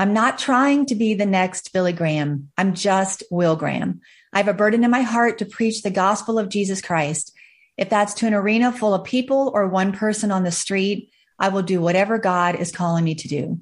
I'm not trying to be the next Billy Graham. I'm just Will Graham. I have a burden in my heart to preach the gospel of Jesus Christ. If that's to an arena full of people or one person on the street, I will do whatever God is calling me to do.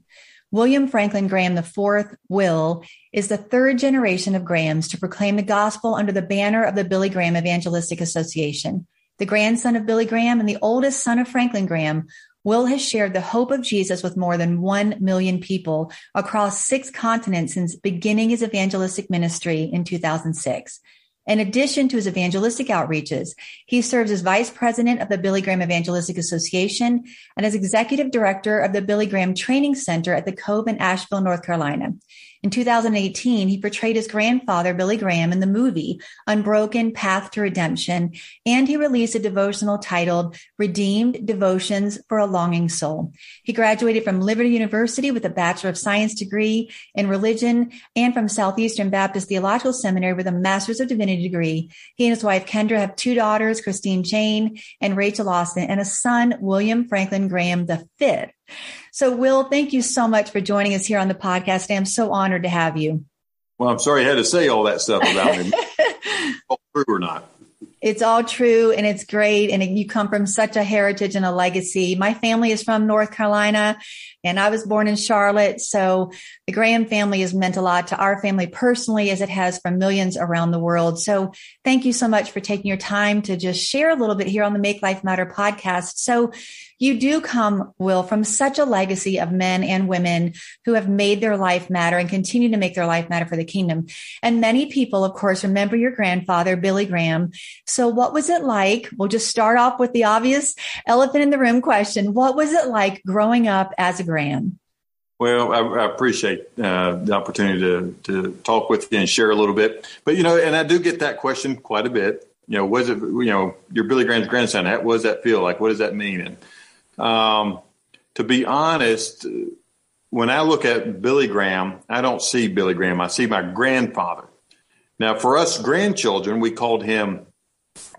William Franklin Graham IV, Will, is the third generation of Grahams to proclaim the gospel under the banner of the Billy Graham Evangelistic Association. The grandson of Billy Graham and the oldest son of Franklin Graham, Will has shared the hope of Jesus with more than 1 million people across six continents since beginning his evangelistic ministry in 2006. In addition to his evangelistic outreaches, he serves as vice president of the Billy Graham Evangelistic Association and as executive director of the Billy Graham Training Center at the Cove in Asheville, North Carolina. In 2018, he portrayed his grandfather, Billy Graham, in the movie Unbroken Path to Redemption, and he released a devotional titled Redeemed Devotions for a Longing Soul. He graduated from Liberty University with a Bachelor of Science degree in religion and from Southeastern Baptist Theological Seminary with a Master's of Divinity degree. He and his wife, Kendra, have two daughters, Christine Jane and Rachel Austin, and a son, William Franklin Graham V. So, Will, thank you so much for joining us here on the podcast. I'm so honored to have you. Well, I'm sorry I had to say all that stuff about me. true or not? It's all true and it's great. And you come from such a heritage and a legacy. My family is from North Carolina and I was born in Charlotte. So the Graham family has meant a lot to our family personally, as it has for millions around the world. So thank you so much for taking your time to just share a little bit here on the Make Life Matter podcast. So you do come, Will, from such a legacy of men and women who have made their life matter and continue to make their life matter for the kingdom. And many people, of course, remember your grandfather, Billy Graham. So what was it like? We'll just start off with the obvious elephant in the room question. What was it like growing up as a Graham? Well, I, I appreciate uh, the opportunity to, to talk with you and share a little bit. But, you know, and I do get that question quite a bit. You know, was it, you know, your Billy Graham's grandson, what does that feel like? What does that mean? And um, to be honest, when I look at Billy Graham, I don't see Billy Graham. I see my grandfather. Now, for us grandchildren, we called him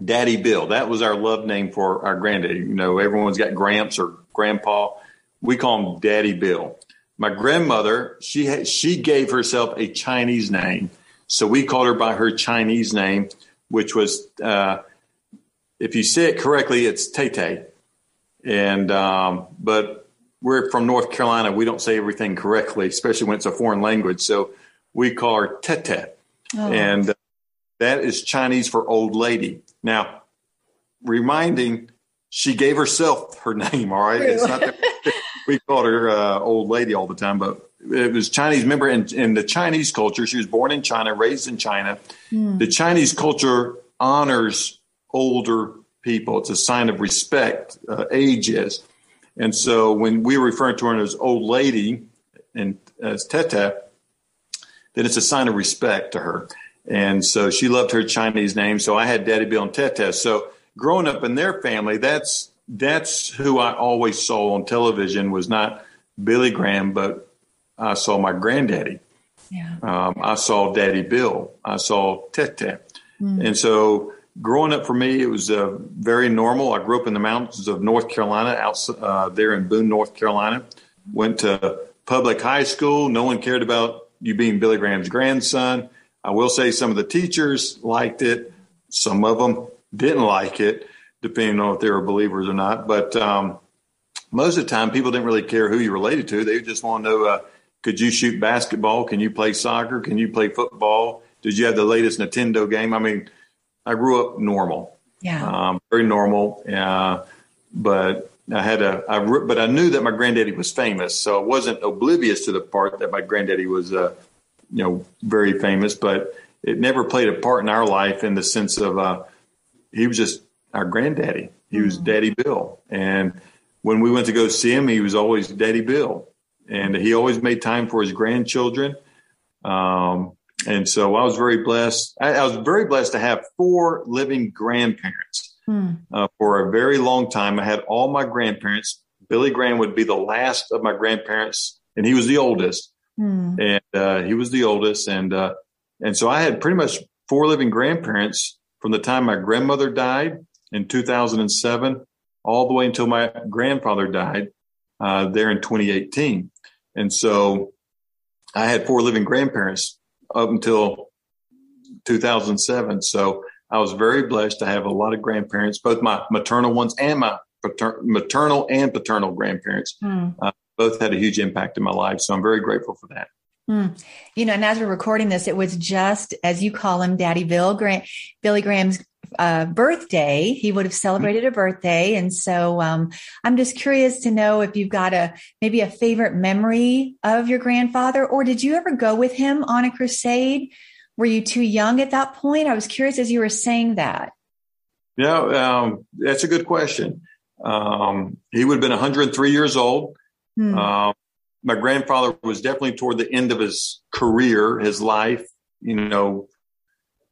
Daddy Bill. That was our love name for our granddaddy. You know, everyone's got Gramps or Grandpa. We call him Daddy Bill. My grandmother, she she gave herself a Chinese name, so we called her by her Chinese name, which was, uh, if you say it correctly, it's Tay Tay. And um, but we're from North Carolina. We don't say everything correctly, especially when it's a foreign language. So we call her Tete, oh. and uh, that is Chinese for old lady. Now, reminding, she gave herself her name. All right, it's not that we called her uh, old lady all the time, but it was Chinese. Remember, in, in the Chinese culture, she was born in China, raised in China. Mm. The Chinese culture honors older people. It's a sign of respect, uh, age is. And so when we refer to her as old lady and as Tete, then it's a sign of respect to her. And so she loved her Chinese name. So I had Daddy Bill and Tete. So growing up in their family, that's that's who I always saw on television was not Billy Graham, but I saw my granddaddy. Yeah. Um, I saw Daddy Bill. I saw Tete. Mm. And so growing up for me, it was uh, very normal. I grew up in the mountains of North Carolina, out uh, there in Boone, North Carolina. Went to public high school. No one cared about you being Billy Graham's grandson. I will say some of the teachers liked it. Some of them didn't like it, depending on if they were believers or not. But um, most of the time, people didn't really care who you related to. They just want to know uh, could you shoot basketball? Can you play soccer? Can you play football? Did you have the latest Nintendo game? I mean, I grew up normal. Yeah. Um, very normal. Uh, but I had a, I, but I knew that my granddaddy was famous. So I wasn't oblivious to the part that my granddaddy was, uh, you know, very famous, but it never played a part in our life in the sense of, uh, he was just our granddaddy. He mm. was Daddy Bill. And when we went to go see him, he was always Daddy Bill. and he always made time for his grandchildren. Um, and so I was very blessed. I, I, was very blessed to have four living grandparents hmm. uh, for a very long time. I had all my grandparents. Billy Graham would be the last of my grandparents, and he was the oldest. Hmm. And uh, he was the oldest, and uh, and so I had pretty much four living grandparents from the time my grandmother died in 2007 all the way until my grandfather died uh, there in 2018. And so I had four living grandparents up until 2007. So I was very blessed to have a lot of grandparents, both my maternal ones and my pater- maternal and paternal grandparents. Mm. Uh, both had a huge impact in my life. So I'm very grateful for that. Mm. You know, and as we're recording this, it was just as you call him, Daddy Bill Grant, Billy Graham's uh, birthday. He would have celebrated a birthday, and so um, I'm just curious to know if you've got a maybe a favorite memory of your grandfather, or did you ever go with him on a crusade? Were you too young at that point? I was curious as you were saying that. Yeah, um, that's a good question. Um, he would have been 103 years old. Hmm. Uh, my grandfather was definitely toward the end of his career, his life. You know,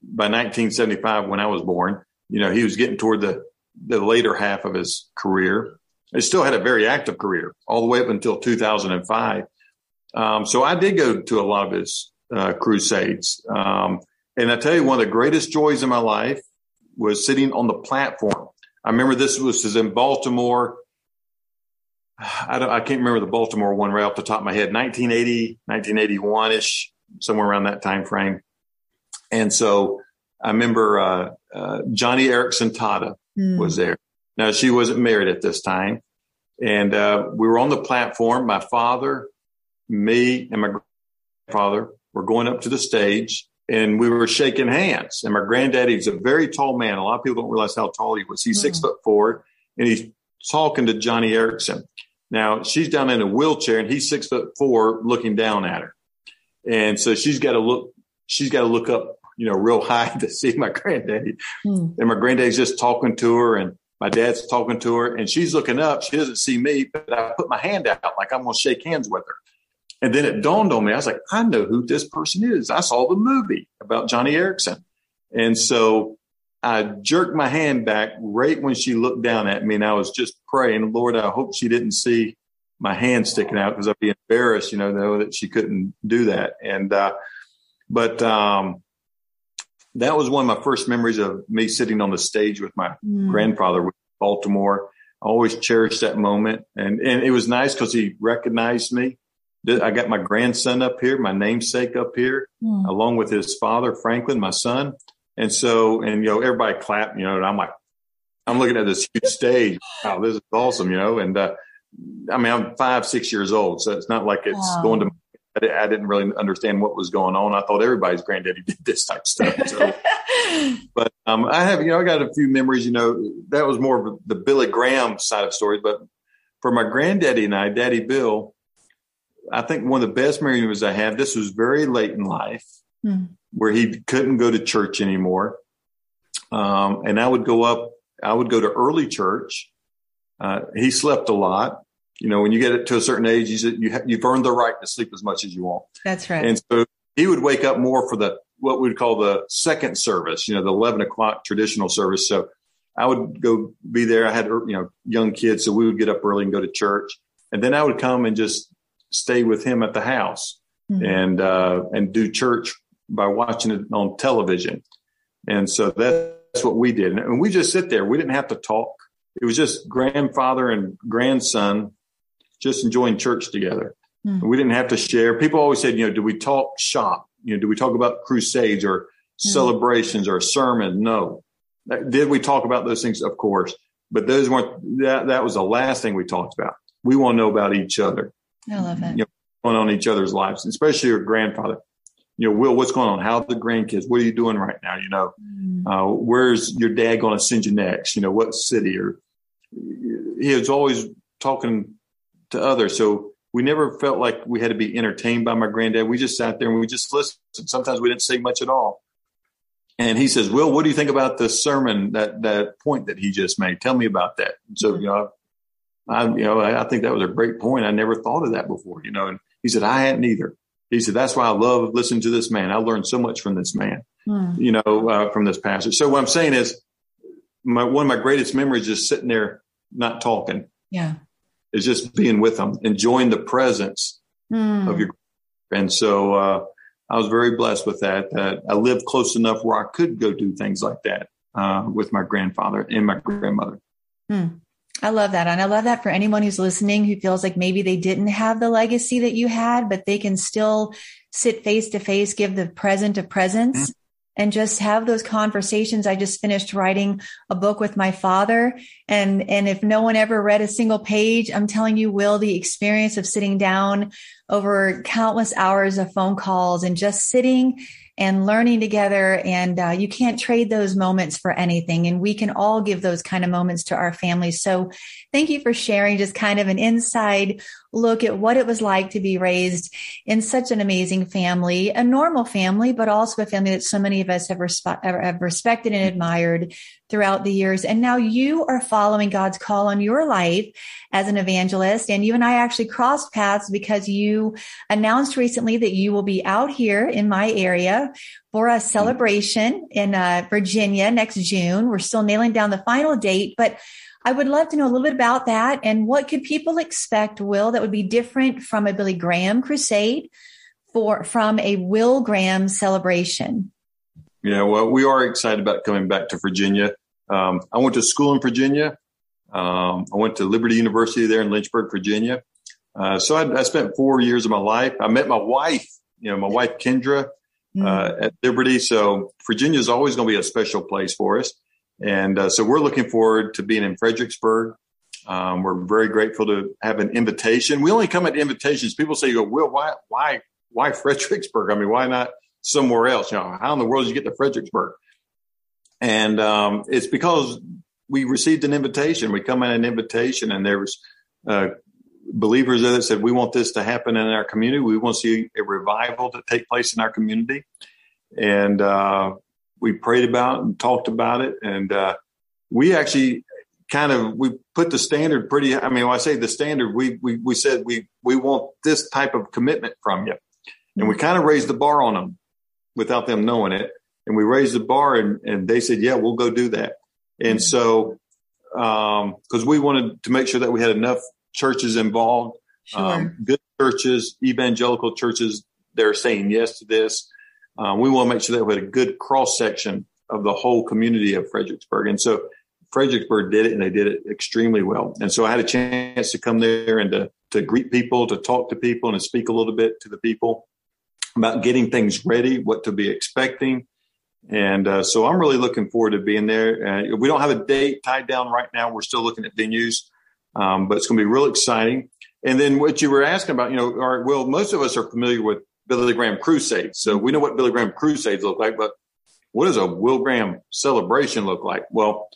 by 1975, when I was born, you know, he was getting toward the the later half of his career. He still had a very active career all the way up until 2005. Um, so I did go to a lot of his uh, crusades. Um, and I tell you, one of the greatest joys in my life was sitting on the platform. I remember this was in Baltimore I, I, can't remember the Baltimore one right off the top of my head, 1980, 1981 ish, somewhere around that time frame. And so I remember uh, uh, Joni Eareckson Tada mm. was there. Now she wasn't married at this time, and uh, we were on the platform. My father, me, and my grandfather were going up to the stage, and we were shaking hands. And my granddaddy is a very tall man. A lot of people don't realize how tall he was. He's mm. six foot four, and he's talking to Joni Eareckson. Now she's down in a wheelchair and he's six foot four looking down at her. And so she's got to look, she's got to look up, you know, real high to see my granddaddy. Hmm. And my granddaddy's just talking to her and my dad's talking to her and she's looking up. She doesn't see me, but I put my hand out like I'm going to shake hands with her. And then it dawned on me. I was like, I know who this person is. I saw the movie about Joni Eareckson. And so I jerked my hand back right when she looked down at me, and I was just praying, Lord, I hope she didn't see my hand sticking out because I'd be embarrassed, you know, know that she couldn't do that. And uh, but um, that was one of my first memories of me sitting on the stage with my mm. grandfather with Baltimore. I always cherished that moment, and and it was nice because he recognized me. I got my grandson up here, my namesake up here, mm. along with his father, Franklin, my son. And so, and you know, everybody clapped, you know, and I'm like, I'm looking at this huge stage. Wow, this is awesome, you know. And uh, I mean, I'm five, six years old, so it's not like it's wow. going to. I didn't really understand what was going on. I thought everybody's granddaddy did this type of stuff. So, but um, I have, you know, I got a few memories. You know, that was more of the Billy Graham side of stories. But for my granddaddy and I, Daddy Bill, I think one of the best memories I have. This was very late in life. Hmm where he couldn't go to church anymore. Um, and I would go up, I would go to early church. Uh, he slept a lot. You know, when you get it to a certain age, you, you ha- you've earned the right to sleep as much as you want. That's right. And so he would wake up more for the, what we'd call the second service, you know, the 11 o'clock traditional service. So I would go be there. I had, you know, young kids. So we would get up early and go to church. And then I would come and just stay with him at the house mm-hmm. and, uh, and do church by watching it on television. And so that's what we did. And we just sit there. We didn't have to talk. It was just grandfather and grandson just enjoying church together. Hmm. We didn't have to share. People always said, you know, do we talk shop? You know, do we talk about crusades or hmm. celebrations or sermon? No. Did we talk about those things? Of course. But those weren't, that, that was the last thing we talked about. We want to know about each other. I love it. You know, going on each other's lives, especially your grandfather you know, Will, what's going on? How are the grandkids? What are you doing right now? You know, mm. uh, where's your dad going to send you next? You know, what city? Or he was always talking to others. So we never felt like we had to be entertained by my granddad. We just sat there and we just listened. Sometimes we didn't say much at all. And he says, Will, what do you think about the sermon, that, that point that he just made? Tell me about that. so, you know, I, you know, I, think that was a great point. I never thought of that before, you know, and he said, I hadn't either. He said, that's why I love listening to this man. I learned so much from this man, hmm. you know, uh, from this passage. So what I'm saying is my, one of my greatest memories is sitting there, not talking. Yeah. Is just being with them, enjoying the presence hmm. of your, and so, uh, I was very blessed with that. That I lived close enough where I could go do things like that uh, with my grandfather and my grandmother. Hmm. I love that. And I love that for anyone who's listening who feels like maybe they didn't have the legacy that you had, but they can still sit face to face, give the present a presence. Mm-hmm and just have those conversations. I just finished writing a book with my father. And, and if no one ever read a single page, I'm telling you, Will, the experience of sitting down over countless hours of phone calls and just sitting and learning together. And uh, you can't trade those moments for anything. And we can all give those kind of moments to our families. So thank you for sharing just kind of an inside look at what it was like to be raised in such an amazing family, a normal family, but also a family that so many of us have, respe- have respected and admired throughout the years. And now you are following God's call on your life as an evangelist. And you and I actually crossed paths because you announced recently that you will be out here in my area for a celebration in uh, Virginia next June. We're still nailing down the final date, but I would love to know a little bit about that and what could people expect, Will, that would be different from a Billy Graham crusade for from a Will Graham celebration? Yeah, well, we are excited about coming back to Virginia. Um, I went to school in Virginia. Um, I went to Liberty University there in Lynchburg, Virginia. Uh, so I, I, spent four years of my life. I met my wife, you know, my wife Kendra uh, mm. at Liberty. So Virginia is always going to be a special place for us. And uh, so we're looking forward to being in Fredericksburg. Um, we're very grateful to have an invitation. We only come at invitations. People say, "You go, Will, why, why, why Fredericksburg? I mean, why not somewhere else? You know, how in the world did you get to Fredericksburg?" And um, it's because we received an invitation. We come in an invitation, and there was uh, believers that said, "We want this to happen in our community. We want to see a revival to take place in our community." And uh, we prayed about and talked about it, and uh, we actually kind of we put the standard pretty. I mean, when I say the standard, we we we said we we want this type of commitment from you, and we kind of raised the bar on them without them knowing it, and we raised the bar, and and they said, yeah, we'll go do that, and so because um, we wanted to make sure that we had enough churches involved, sure. um, good churches, evangelical churches, they're saying yes to this. Um, we want to make sure that we had a good cross section of the whole community of Fredericksburg. And so Fredericksburg did it and they did it extremely well. And so I had a chance to come there and to, to greet people, to talk to people and to speak a little bit to the people about getting things ready, what to be expecting. And uh, so I'm really looking forward to being there. Uh, we don't have a date tied down right now. We're still looking at venues, um, but it's going to be real exciting. And then what you were asking about, you know, all right, well, most of us are familiar with Billy Graham crusades. So we know what Billy Graham crusades look like, but what does a Will Graham celebration look like? Well,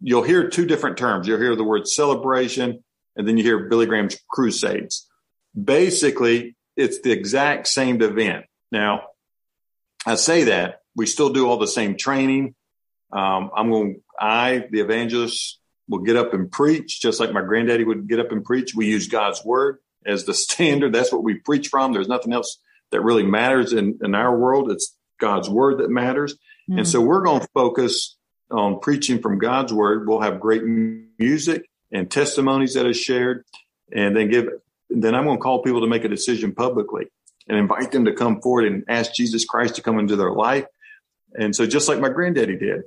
you'll hear two different terms. You'll hear the word celebration and then you hear Billy Graham's crusades. Basically, it's the exact same event. Now, I say that we still do all the same training. Um, I'm going, I, the evangelist, will get up and preach just like my granddaddy would get up and preach. We use God's word as the standard. That's what we preach from. There's nothing else that really matters in, in our world. It's God's word that matters. Mm-hmm. And so we're going to focus on preaching from God's word. We'll have great music and testimonies that are shared and then give, then I'm going to call people to make a decision publicly and invite them to come forward and ask Jesus Christ to come into their life. And so just like my granddaddy did,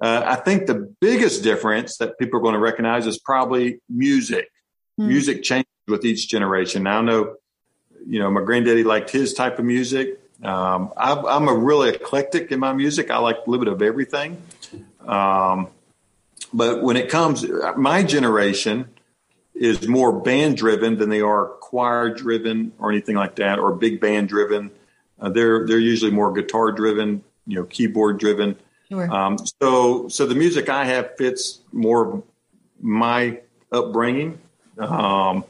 uh, I think the biggest difference that people are going to recognize is probably music. Mm-hmm. Music changes with each generation. Now I know you know, my granddaddy liked his type of music. Um, I, am a really eclectic in my music. I like a little bit of everything. Um, but when it comes, my generation is more band driven than they are choir driven or anything like that, or big band driven. Uh, they're they're usually more guitar driven, you know, keyboard driven. Sure. Um, so so the music I have fits more my upbringing. Um,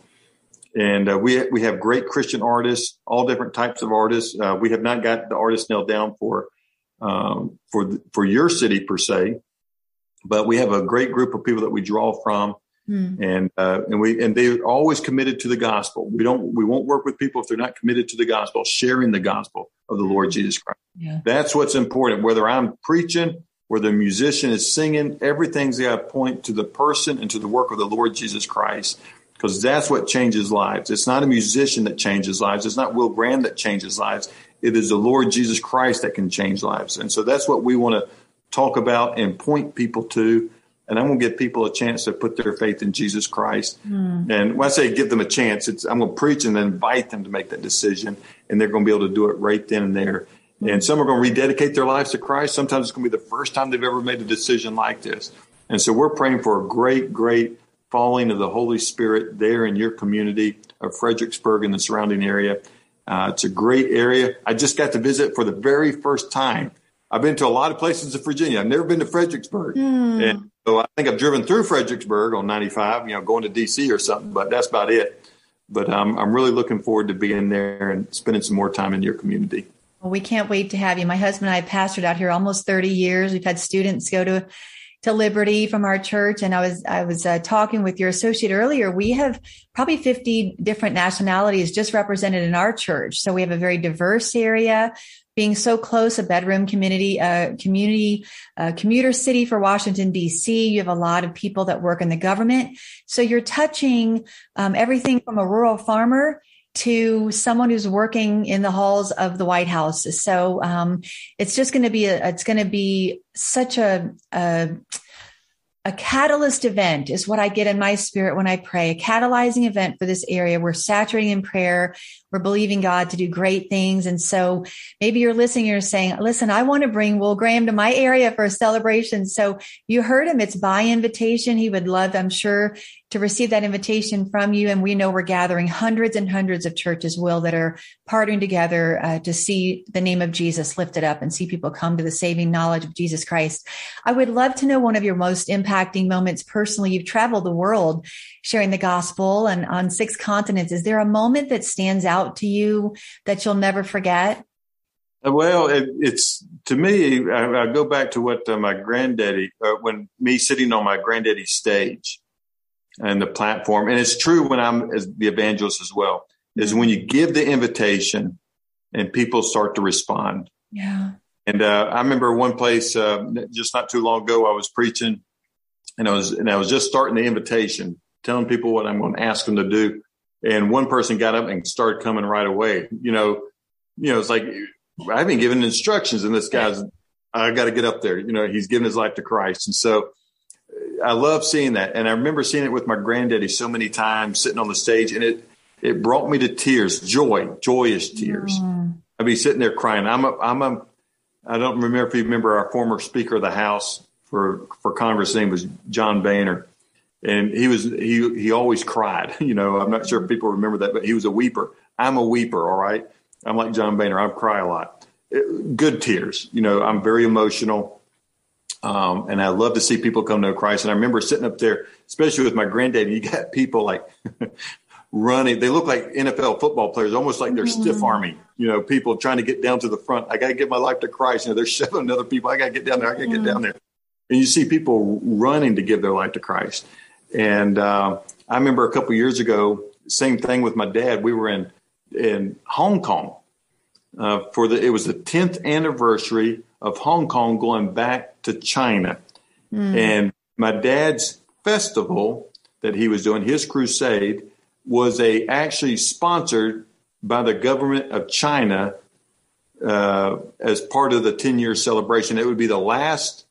and uh, we we have great Christian artists, all different types of artists. Uh, we have not got the artists nailed down for um, for for your city per se, but we have a great group of people that we draw from. Mm. And uh, and we and they're always committed to the gospel. We don't we won't work with people if they're not committed to the gospel, sharing the gospel of the Lord Jesus Christ. Yeah. That's what's important. Whether I'm preaching, whether the musician is singing, everything's got to point to the person and to the work of the Lord Jesus Christ because that's what changes lives. It's not a musician that changes lives. It's not Will Graham that changes lives. It is the Lord Jesus Christ that can change lives. And so that's what we want to talk about and point people to. And I'm going to give people a chance to put their faith in Jesus Christ. Mm. And when I say give them a chance, it's I'm going to preach and then invite them to make that decision. And they're going to be able to do it right then and there. Mm. And some are going to rededicate their lives to Christ. Sometimes it's going to be the first time they've ever made a decision like this. And so we're praying for a great, great falling of the Holy Spirit there in your community of Fredericksburg and the surrounding area. Uh, it's a great area. I just got to visit for the very first time. I've been to a lot of places in Virginia. I've never been to Fredericksburg. Mm. And so I think I've driven through Fredericksburg on 95, you know, going to DC or something, but that's about it. But um, I'm really looking forward to being there and spending some more time in your community. Well, we can't wait to have you. My husband and I pastored out here almost 30 years. We've had students go to to Liberty from our church. And I was, I was uh, talking with your associate earlier. We have probably 50 different nationalities just represented in our church. So we have a very diverse area being so close, a bedroom community, uh, community, uh, commuter city for Washington, DC. You have a lot of people that work in the government. So you're touching, um, everything from a rural farmer to someone who's working in the halls of the White House. So um, it's just going to be a, it's going to be such a, a a catalyst event is what I get in my spirit when I pray. A catalyzing event for this area. We're saturating in prayer. We're believing God to do great things. And so maybe you're listening, you're saying, listen, I want to bring Will Graham to my area for a celebration. So you heard him. It's by invitation. He would love, I'm sure, to receive that invitation from you. And we know we're gathering hundreds and hundreds of churches, Will, that are partnering together uh, to see the name of Jesus lifted up and see people come to the saving knowledge of Jesus Christ. I would love to know one of your most impacting moments personally. You've traveled the world sharing the gospel and on six continents. Is there a moment that stands out to you that you'll never forget? Well, it, it's to me. I, I, go back to what uh, my granddaddy, uh, when me sitting on my granddaddy's stage, and the platform. And it's true when I'm as the evangelist as well, is when you give the invitation and people start to respond. Yeah. And uh, I remember one place uh, just not too long ago, I was preaching and I was, and I was just starting the invitation, telling people what I'm going to ask them to do. And one person got up and started coming right away. You know, you know, it's like, I've been given instructions and this guy's, I got to get up there. You know, he's given his life to Christ. And so I love seeing that, and I remember seeing it with my granddaddy so many times, sitting on the stage, and it it brought me to tears, joy, joyous tears. Mm. I'd be sitting there crying. I'm a, I'm a, I don't remember if you remember our former Speaker of the House for for Congress. His name was John Boehner, and he was he he always cried. You know, I'm not sure if people remember that, but he was a weeper. I'm a weeper. All right, I'm like John Boehner. I cry a lot. Good tears. You know, I'm very emotional. Um, and I love to see people come to Christ. And I remember sitting up there, especially with my granddad, you got people like running. They look like NFL football players, almost like they're mm-hmm. stiff arming, you know, people trying to get down to the front. I got to get my life to Christ. You know, there's seven other people. I got to get down there. I got to mm-hmm. get down there. And you see people running to give their life to Christ. And uh, I remember a couple years ago, same thing with my dad. We were in in Hong Kong uh, for the. It was the 10th anniversary of Hong Kong going back to China. Mm. And my dad's festival that he was doing, his crusade, was a actually sponsored by the government of China uh, as part of the 10 year celebration. It would be the last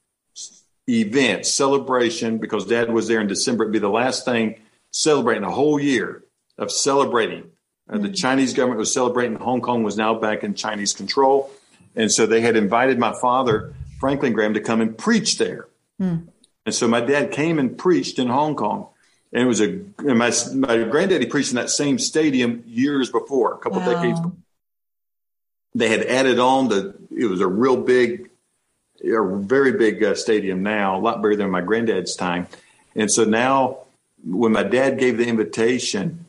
event, celebration, because dad was there in December. It'd be the last thing celebrating a whole year of celebrating. Uh, the hmm. Chinese government was celebrating. Hong Kong was now back in Chinese control. And so they had invited my father, Franklin Graham, to come and preach there. Hmm. And so my dad came and preached in Hong Kong. And it was a, my, my granddaddy preached in that same stadium years before, a couple wow. decades before. They had added on the, it was a real big, a very big uh, stadium now, a lot bigger than my granddad's time. And so now, when my dad gave the invitation,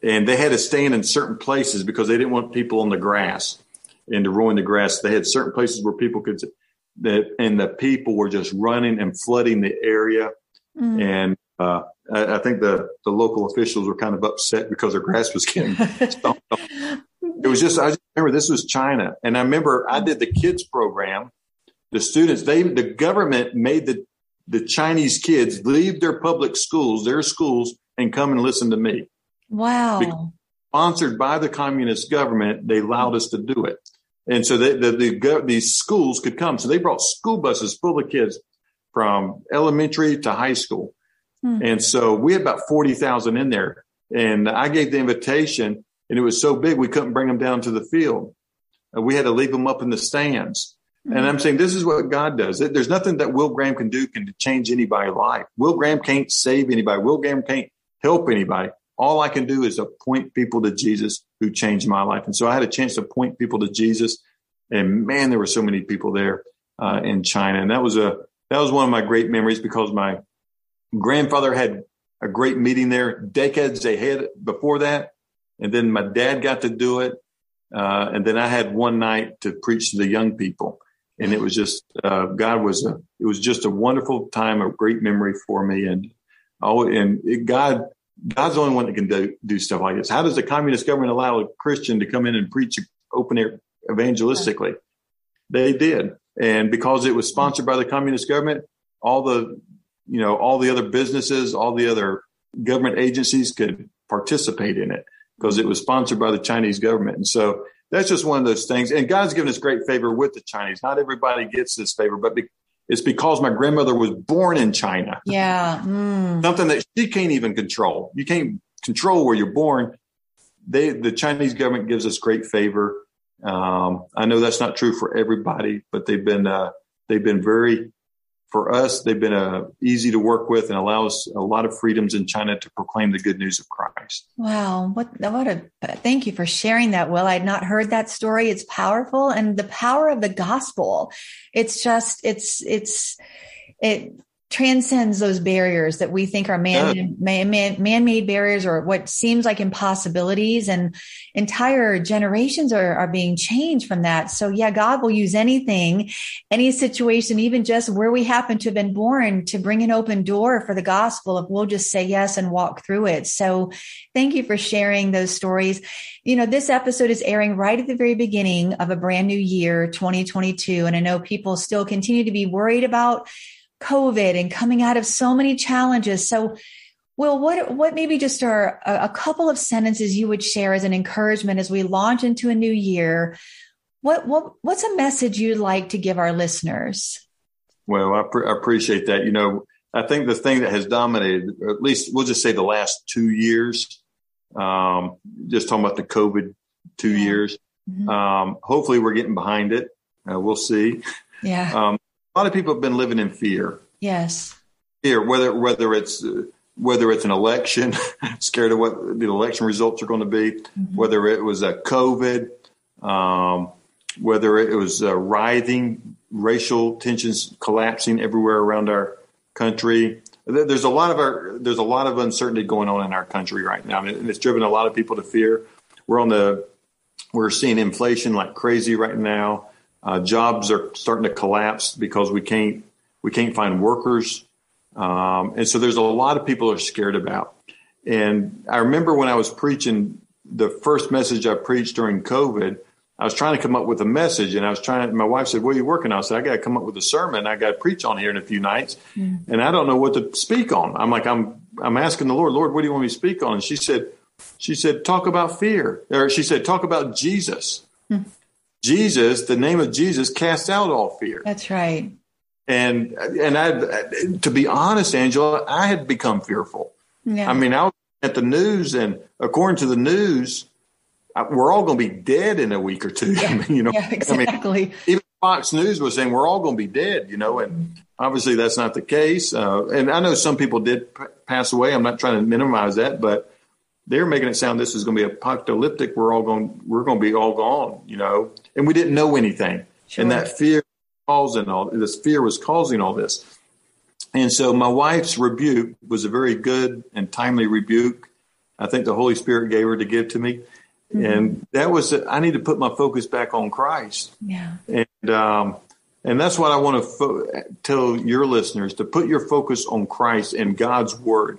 and they had to stand in certain places because they didn't want people on the grass and to ruin the grass. They had certain places where people could that, and the people were just running and flooding the area. Mm. And uh, I, I, think the, the local officials were kind of upset because their grass was getting stomped It was just, I just remember this was China. And I remember I did the kids program. The students, they, the government made the, the Chinese kids leave their public schools, their schools, and come and listen to me. Wow. Because sponsored by the communist government, they allowed us to do it. And so they, the, the, these schools could come. So they brought school buses full of kids from elementary to high school. Hmm. And so we had about 40,000 in there. And I gave the invitation and it was so big we couldn't bring them down to the field. We had to leave them up in the stands. Hmm. And I'm saying this is what God does. There's nothing that Will Graham can do can change anybody's life. Will Graham can't save anybody. Will Graham can't help anybody. All I can do is appoint people to Jesus who changed my life. And so I had a chance to point people to Jesus. And man, there were so many people there uh, in China. And that was a, that was one of my great memories because my grandfather had a great meeting there decades ahead before that. And then my dad got to do it. Uh, and then I had one night to preach to the young people. And it was just, uh, God was a, it was just a wonderful time, a great memory for me. And, oh, and it, God, God's the only one that can do, do stuff like this. How does the communist government allow a Christian to come in and preach open air evangelistically? They did. And because it was sponsored by the communist government, all the, you know, all the other businesses, all the other government agencies could participate in it because it was sponsored by the Chinese government. And so that's just one of those things. And God's given us great favor with the Chinese. Not everybody gets this favor, but it's because my grandmother was born in China. Yeah. Mm. Something that she can't even control. You can't control where you're born. They, the Chinese government gives us great favor. Um, I know that's not true for everybody, but they've been, uh, they've been very for us, they've been uh, easy to work with and allow us a lot of freedoms in China to proclaim the good news of Christ. Wow, what what a thank you for sharing that. Will I had not heard that story. It's powerful, and the power of the gospel. It's just it's it's it transcends those barriers that we think are man, man, man, man-made barriers or what seems like impossibilities and entire generations are, are being changed from that. So yeah, God will use anything, any situation, even just where we happen to have been born to bring an open door for the gospel if we'll just say yes and walk through it. So thank you for sharing those stories. You know, this episode is airing right at the very beginning of a brand new year, 2022. And I know people still continue to be worried about COVID and coming out of so many challenges. So, Will, what what maybe just are a, couple of sentences you would share as an encouragement as we launch into a new year? What what what's a message you'd like to give our listeners? Well, I, I appreciate that. You know, I think the thing that has dominated, at least we'll just say the last two years, um, just talking about the COVID two yeah. years. Mm-hmm. Um, hopefully, we're getting behind it. Uh, we'll see. Yeah. Um, lot of people have been living in fear. Yes. Fear, whether whether it's uh, whether it's an election, scared of what the election results are going to be, mm-hmm. whether it was a COVID, um, whether it was a writhing racial tensions collapsing everywhere around our country. There's a lot of our there's a lot of uncertainty going on in our country right now, and it's driven a lot of people to fear. We're on the we're seeing inflation like crazy right now. Uh, jobs are starting to collapse because we can't we can't find workers, um, and so there's a lot of people are scared about. And I remember when I was preaching the first message I preached during COVID, I was trying to come up with a message, and I was trying. My wife said, "What are you working on?" I said, "I got to come up with a sermon. I got to preach on here in a few nights, mm. and I don't know what to speak on." I'm like, I'm I'm asking the Lord, Lord, what do you want me to speak on? And she said, she said, talk about fear, or she said, talk about Jesus. Mm. Jesus, the name of Jesus casts out all fear. That's right. And and I to be honest, Angela, I had become fearful. Yeah. I mean, I was at the news and according to the news, we're all going to be dead in a week or two. Yeah, I mean, you know, yeah, exactly. I mean, even Fox News was saying we're all going to be dead, you know, and obviously that's not the case. Uh, and I know some people did p- pass away. I'm not trying to minimize that, but they're making it sound this is going to be apocalyptic. We're all going, we're going to be all gone, you know, and we didn't know anything. Sure. And that fear causing all this fear was causing all this. And so my wife's rebuke was a very good and timely rebuke. I think the Holy Spirit gave her to give to me. Mm-hmm. And that was, I need to put my focus back on Christ. Yeah. And, um, And that's what I want to fo- tell your listeners to put your focus on Christ and God's word.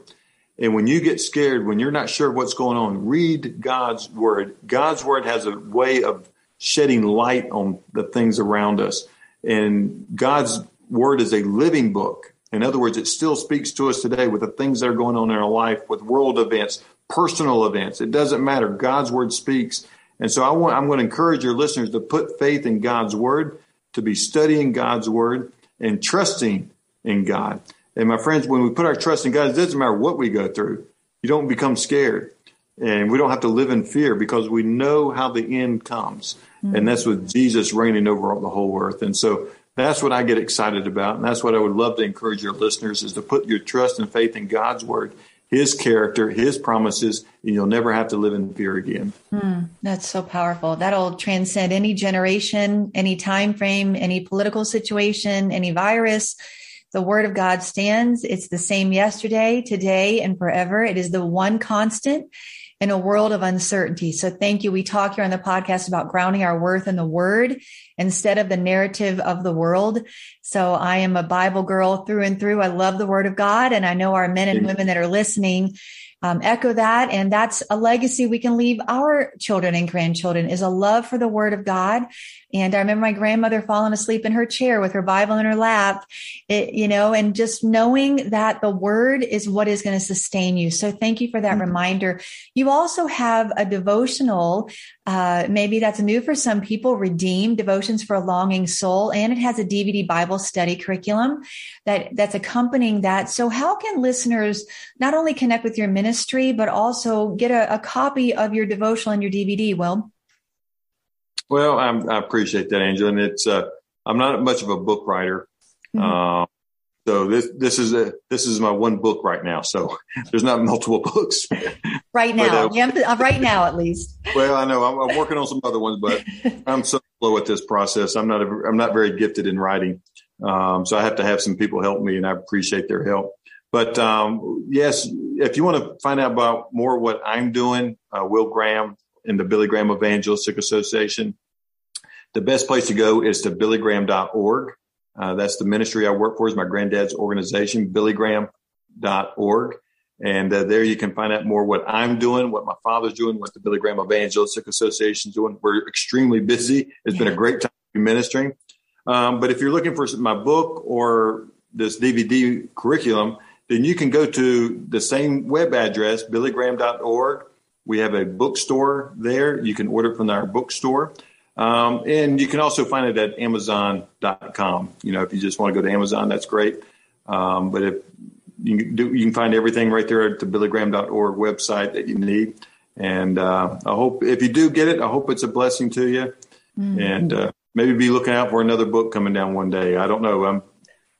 And when you get scared, when you're not sure what's going on, read God's word. God's word has a way of shedding light on the things around us. And God's word is a living book. In other words, it still speaks to us today with the things that are going on in our life, with world events, personal events. It doesn't matter. God's word speaks. And so I want, I'm going to encourage your listeners to put faith in God's word, to be studying God's word and trusting in God. And my friends, when we put our trust in God, it doesn't matter what we go through. You don't become scared. And we don't have to live in fear because we know how the end comes. Mm-hmm. And that's with Jesus reigning over the whole earth. And so that's what I get excited about. And that's what I would love to encourage your listeners is to put your trust and faith in God's word, his character, his promises, and you'll never have to live in fear again. Mm, that's so powerful. That'll transcend any generation, any time frame, any political situation, any virus the word of God stands. It's the same yesterday, today, and forever. It is the one constant in a world of uncertainty. So thank you. We talk here on the podcast about grounding our worth in the word instead of the narrative of the world. So I am a Bible girl through and through. I love the word of God. And I know our men and women that are listening um, echo that. And that's a legacy we can leave our children and grandchildren is a love for the word of God. And I remember my grandmother falling asleep in her chair with her Bible in her lap, it, you know, and just knowing that the word is what is going to sustain you. So thank you for that mm-hmm. reminder. You also have a devotional. Uh, maybe that's new for some people, Redeem Devotions for a Longing Soul. And it has a DVD Bible study curriculum that that's accompanying that. So how can listeners not only connect with your ministry, but also get a, a copy of your devotional and your DVD? Well, well, I'm, i appreciate that, Angel. And it's, uh, I'm not much of a book writer. Mm-hmm. Uh, so this, this is a, this is my one book right now. So there's not multiple books right now. But, uh, yeah, right now, at least. Well, I know I'm, I'm, working on some other ones, but I'm so slow at this process. I'm not, a, I'm not very gifted in writing. Um, so I have to have some people help me and I appreciate their help. But, um, yes, if you want to find out about more what I'm doing, uh, Will Graham, and the Billy Graham Evangelistic Association. The best place to go is to billygraham.org. Uh, that's the ministry I work for is my granddad's organization, billygraham.org. And uh, there you can find out more what I'm doing, what my father's doing, what the Billy Graham Evangelistic Association is doing. We're extremely busy. It's yeah. been a great time ministering. Um, but if you're looking for my book or this DVD curriculum, then you can go to the same web address, billygraham.org, we have a bookstore there. You can order from our bookstore. Um, and you can also find it at Amazon.com. You know, if you just want to go to Amazon, that's great. Um, but if you can, do, you can find everything right there at the billygraham.org website that you need. And uh, I hope if you do get it, I hope it's a blessing to you. Mm-hmm. And uh, maybe be looking out for another book coming down one day. I don't know. I'm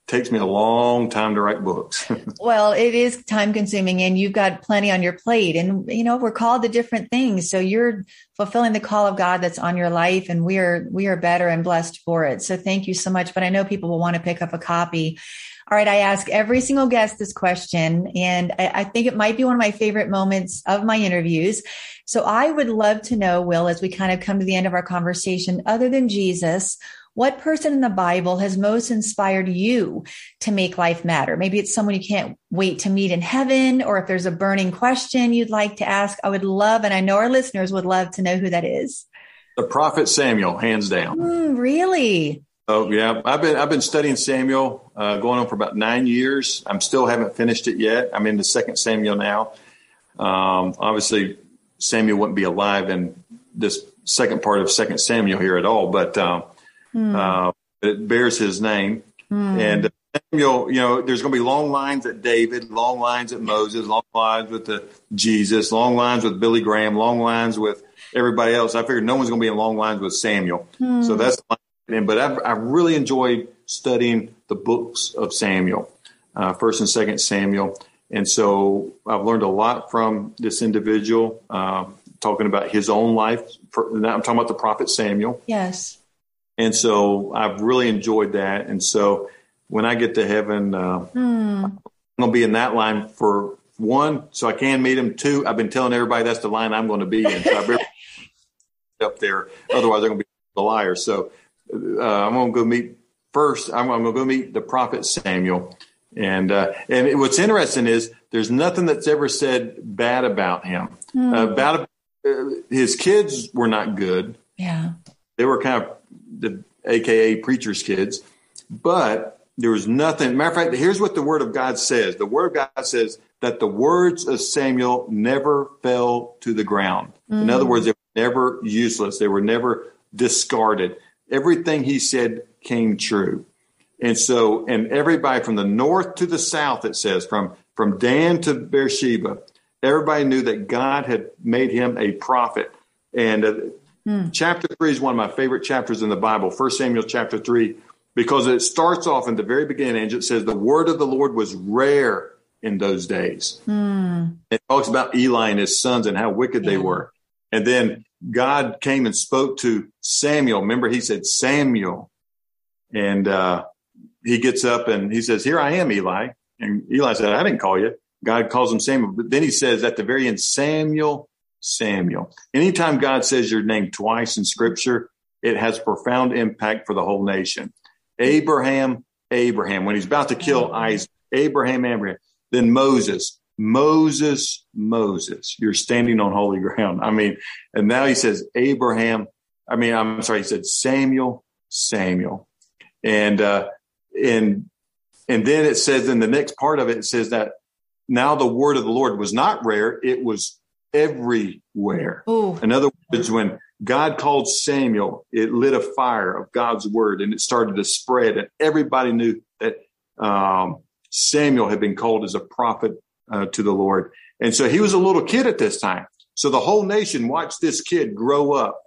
takes me a long time to write books. well, it is time consuming and you've got plenty on your plate and you know, we're called to different things. So you're fulfilling the call of God that's on your life and we are we are better and blessed for it. So thank you so much, but I know people will want to pick up a copy. All right, I ask every single guest this question, and I, I think it might be one of my favorite moments of my interviews. So I would love to know, Will, as we kind of come to the end of our conversation, other than Jesus, what person in the Bible has most inspired you to make life matter? Maybe it's someone you can't wait to meet in heaven, or if there's a burning question you'd like to ask, I would love, and I know our listeners would love to know who that is. The prophet Samuel, hands down. Mm, really? Oh yeah, I've been I've been studying Samuel uh, going on for about nine years. I'm still haven't finished it yet. I'm in the second Samuel now. Um, obviously, Samuel wouldn't be alive in this second part of Second Samuel here at all, but um, Mm. Uh, it bears his name. Mm. And Samuel, you know, there's going to be long lines at David, long lines at Moses, long lines with the Jesus, long lines with Billy Graham, long lines with everybody else. I figured no one's going to be in long lines with Samuel. Mm. So that's and but I've, I really enjoyed studying the books of Samuel, uh, First and Second Samuel, and so I've learned a lot from this individual, uh, talking about his own life. For, now I'm talking about the prophet Samuel. Yes. And so I've really enjoyed that. And so when I get to heaven, uh, hmm. I'm going to be in that line for one, so I can meet him. Two, I've been telling everybody that's the line I'm going to be in. So I better up there. Otherwise, they're going to be the liar. So uh, I'm going to go meet first, I'm, I'm going to go meet the prophet Samuel. And uh, and what's interesting is there's nothing that's ever said bad about him. Mm. Uh, about uh, his kids were not good. Yeah, they were kind of the AKA preachers' kids, but there was nothing. Matter of fact, here's what the Word of God says. The Word of God says that the words of Samuel never fell to the ground. Mm. In other words, they were never useless. They were never discarded. Everything he said came true. And so, and everybody from the north to the south, it says, from, from Dan to Beersheba, everybody knew that God had made him a prophet. And uh, hmm. chapter three is one of my favorite chapters in the Bible, First Samuel chapter three, because it starts off in the very beginning and it says, the word of the Lord was rare in those days. Hmm. It talks about Eli and his sons and how wicked yeah. they were. And then God came and spoke to Samuel. Remember, he said, Samuel. And, uh, he gets up and he says, Here I am, Eli. And Eli said, I didn't call you. God calls him Samuel. But then he says at the very end, Samuel, Samuel. Anytime God says your name twice in scripture, it has profound impact for the whole nation. Abraham, Abraham. When he's about to kill Isaac, Abraham, Abraham. Then Moses, Moses, Moses. You're standing on holy ground. I mean, and now he says Abraham. I mean, I'm sorry, he said Samuel, Samuel. And uh, and and then it says in the next part of it, it says that now the word of the Lord was not rare; it was everywhere. Ooh. In other words, when God called Samuel, it lit a fire of God's word, and it started to spread, and everybody knew that um, Samuel had been called as a prophet uh, to the Lord. And so he was a little kid at this time. So the whole nation watched this kid grow up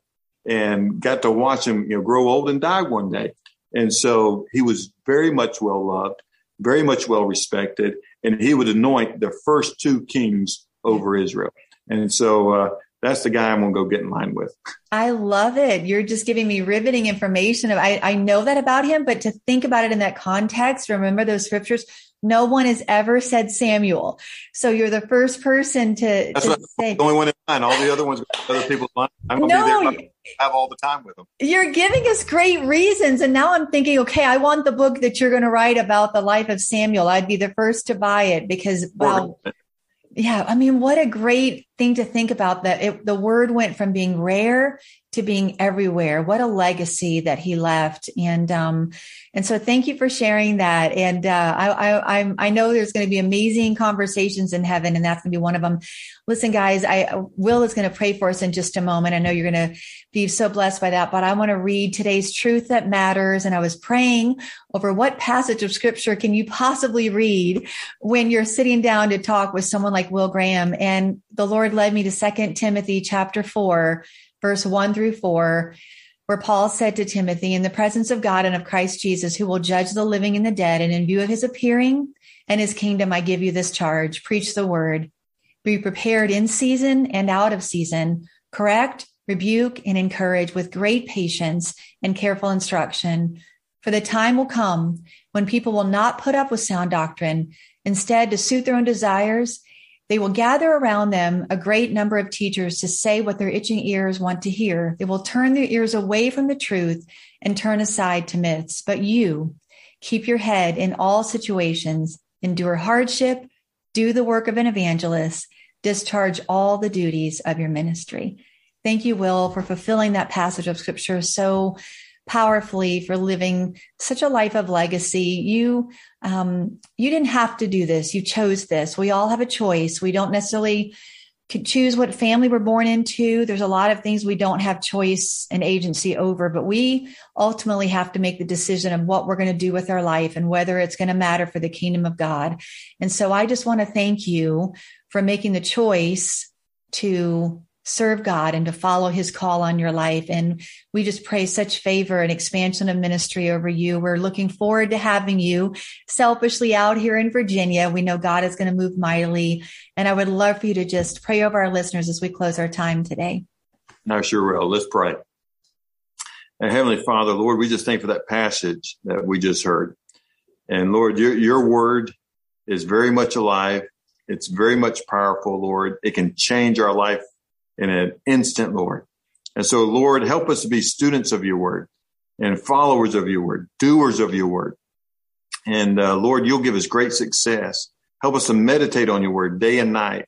and got to watch him, you know, grow old and die one day. And so he was very much well loved, very much well respected, and he would anoint the first two kings over Israel. And so uh, that's the guy I'm going to go get in line with. I love it. You're just giving me riveting information. I, I know that about him, but to think about it in that context, remember those scriptures. No one has ever said Samuel. So you're the first person to, That's to say. the only one in line. All the other ones, other people's line. I'm going to no, be there. Have all the time with them. You're giving us great reasons. And now I'm thinking, okay, I want the book that you're going to write about the life of Samuel. I'd be the first to buy it because, well, yeah, I mean, what a great thing to think about that it, the word went from being rare to being everywhere. What a legacy that he left. And, um, and so thank you for sharing that. And, uh, I, I, I'm, I know there's going to be amazing conversations in heaven and that's going to be one of them. Listen, guys, I, Will is going to pray for us in just a moment. I know you're going to be so blessed by that, but I want to read today's truth that matters. And I was praying over what passage of scripture can you possibly read when you're sitting down to talk with someone like Will Graham? And the Lord led me to second Timothy chapter four, verse one through four, where Paul said to Timothy, in the presence of God and of Christ Jesus, who will judge the living and the dead, and in view of his appearing and his kingdom, I give you this charge, preach the word, be prepared in season and out of season, correct, rebuke, and encourage with great patience and careful instruction. For the time will come when people will not put up with sound doctrine. Instead, to suit their own desires, they will gather around them a great number of teachers to say what their itching ears want to hear. They will turn their ears away from the truth and turn aside to myths. But you keep your head in all situations, endure hardship, do the work of an evangelist, discharge all the duties of your ministry. Thank you, Will, for fulfilling that passage of scripture so powerfully for living such a life of legacy. You, um, you didn't have to do this. You chose this. We all have a choice. We don't necessarily choose what family we're born into. There's a lot of things we don't have choice and agency over, but we ultimately have to make the decision of what we're going to do with our life and whether it's going to matter for the kingdom of God. And so I just want to thank you for making the choice to serve God and to follow his call on your life. And we just pray such favor and expansion of ministry over you. We're looking forward to having you selfishly out here in Virginia. We know God is going to move mightily. And I would love for you to just pray over our listeners as we close our time today. I sure will. Let's pray. And Heavenly Father, Lord, we just thank for that passage that we just heard. And Lord, your, your word is very much alive. It's very much powerful, Lord. It can change our life in an instant, Lord. And so, Lord, help us to be students of your word. and followers of your word, doers of your word. And uh, Lord, you'll give us great success. Help us to meditate on your word day and night.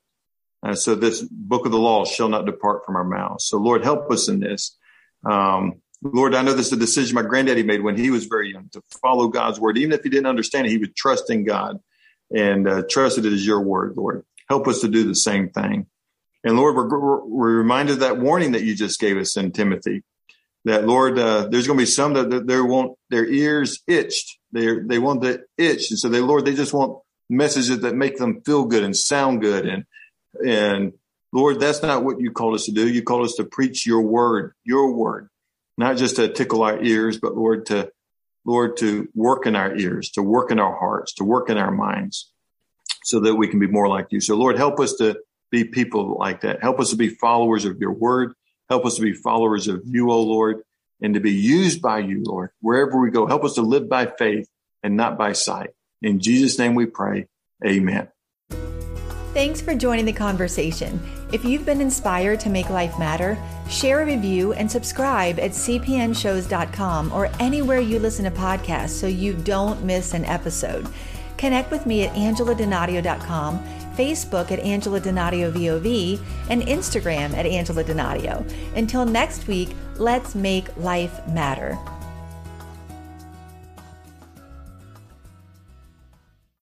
Uh, so this book of the law shall not depart from our mouths. So Lord, help us in this. Um, Lord, I know this is a decision my granddaddy made when he was very young to follow God's word. Even if he didn't understand it, he would trust in God and uh, trusted it as your word, Lord. Help us to do the same thing. And Lord, we're, we're reminded of that warning that you just gave us in Timothy that Lord, uh, there's going to be some that, that they want their ears itched. They they want the itch, and so they Lord, they just want messages that make them feel good and sound good. And and Lord, that's not what you called us to do. You called us to preach your word, your word, not just to tickle our ears, but Lord to Lord to work in our ears, to work in our hearts, to work in our minds, so that we can be more like you. So Lord, help us to be people like that. Help us to be followers of your word. Help us to be followers of you, O Lord, and to be used by you, Lord, wherever we go. Help us to live by faith and not by sight. In Jesus' name we pray. Amen. Thanks for joining the conversation. If you've been inspired to make life matter, share a review and subscribe at cpnshows.com or anywhere you listen to podcasts so you don't miss an episode. Connect with me at angeladonadio.com, Facebook at Angela Donadio VOV, and Instagram at Angela Donadio. Until next week, let's make life matter.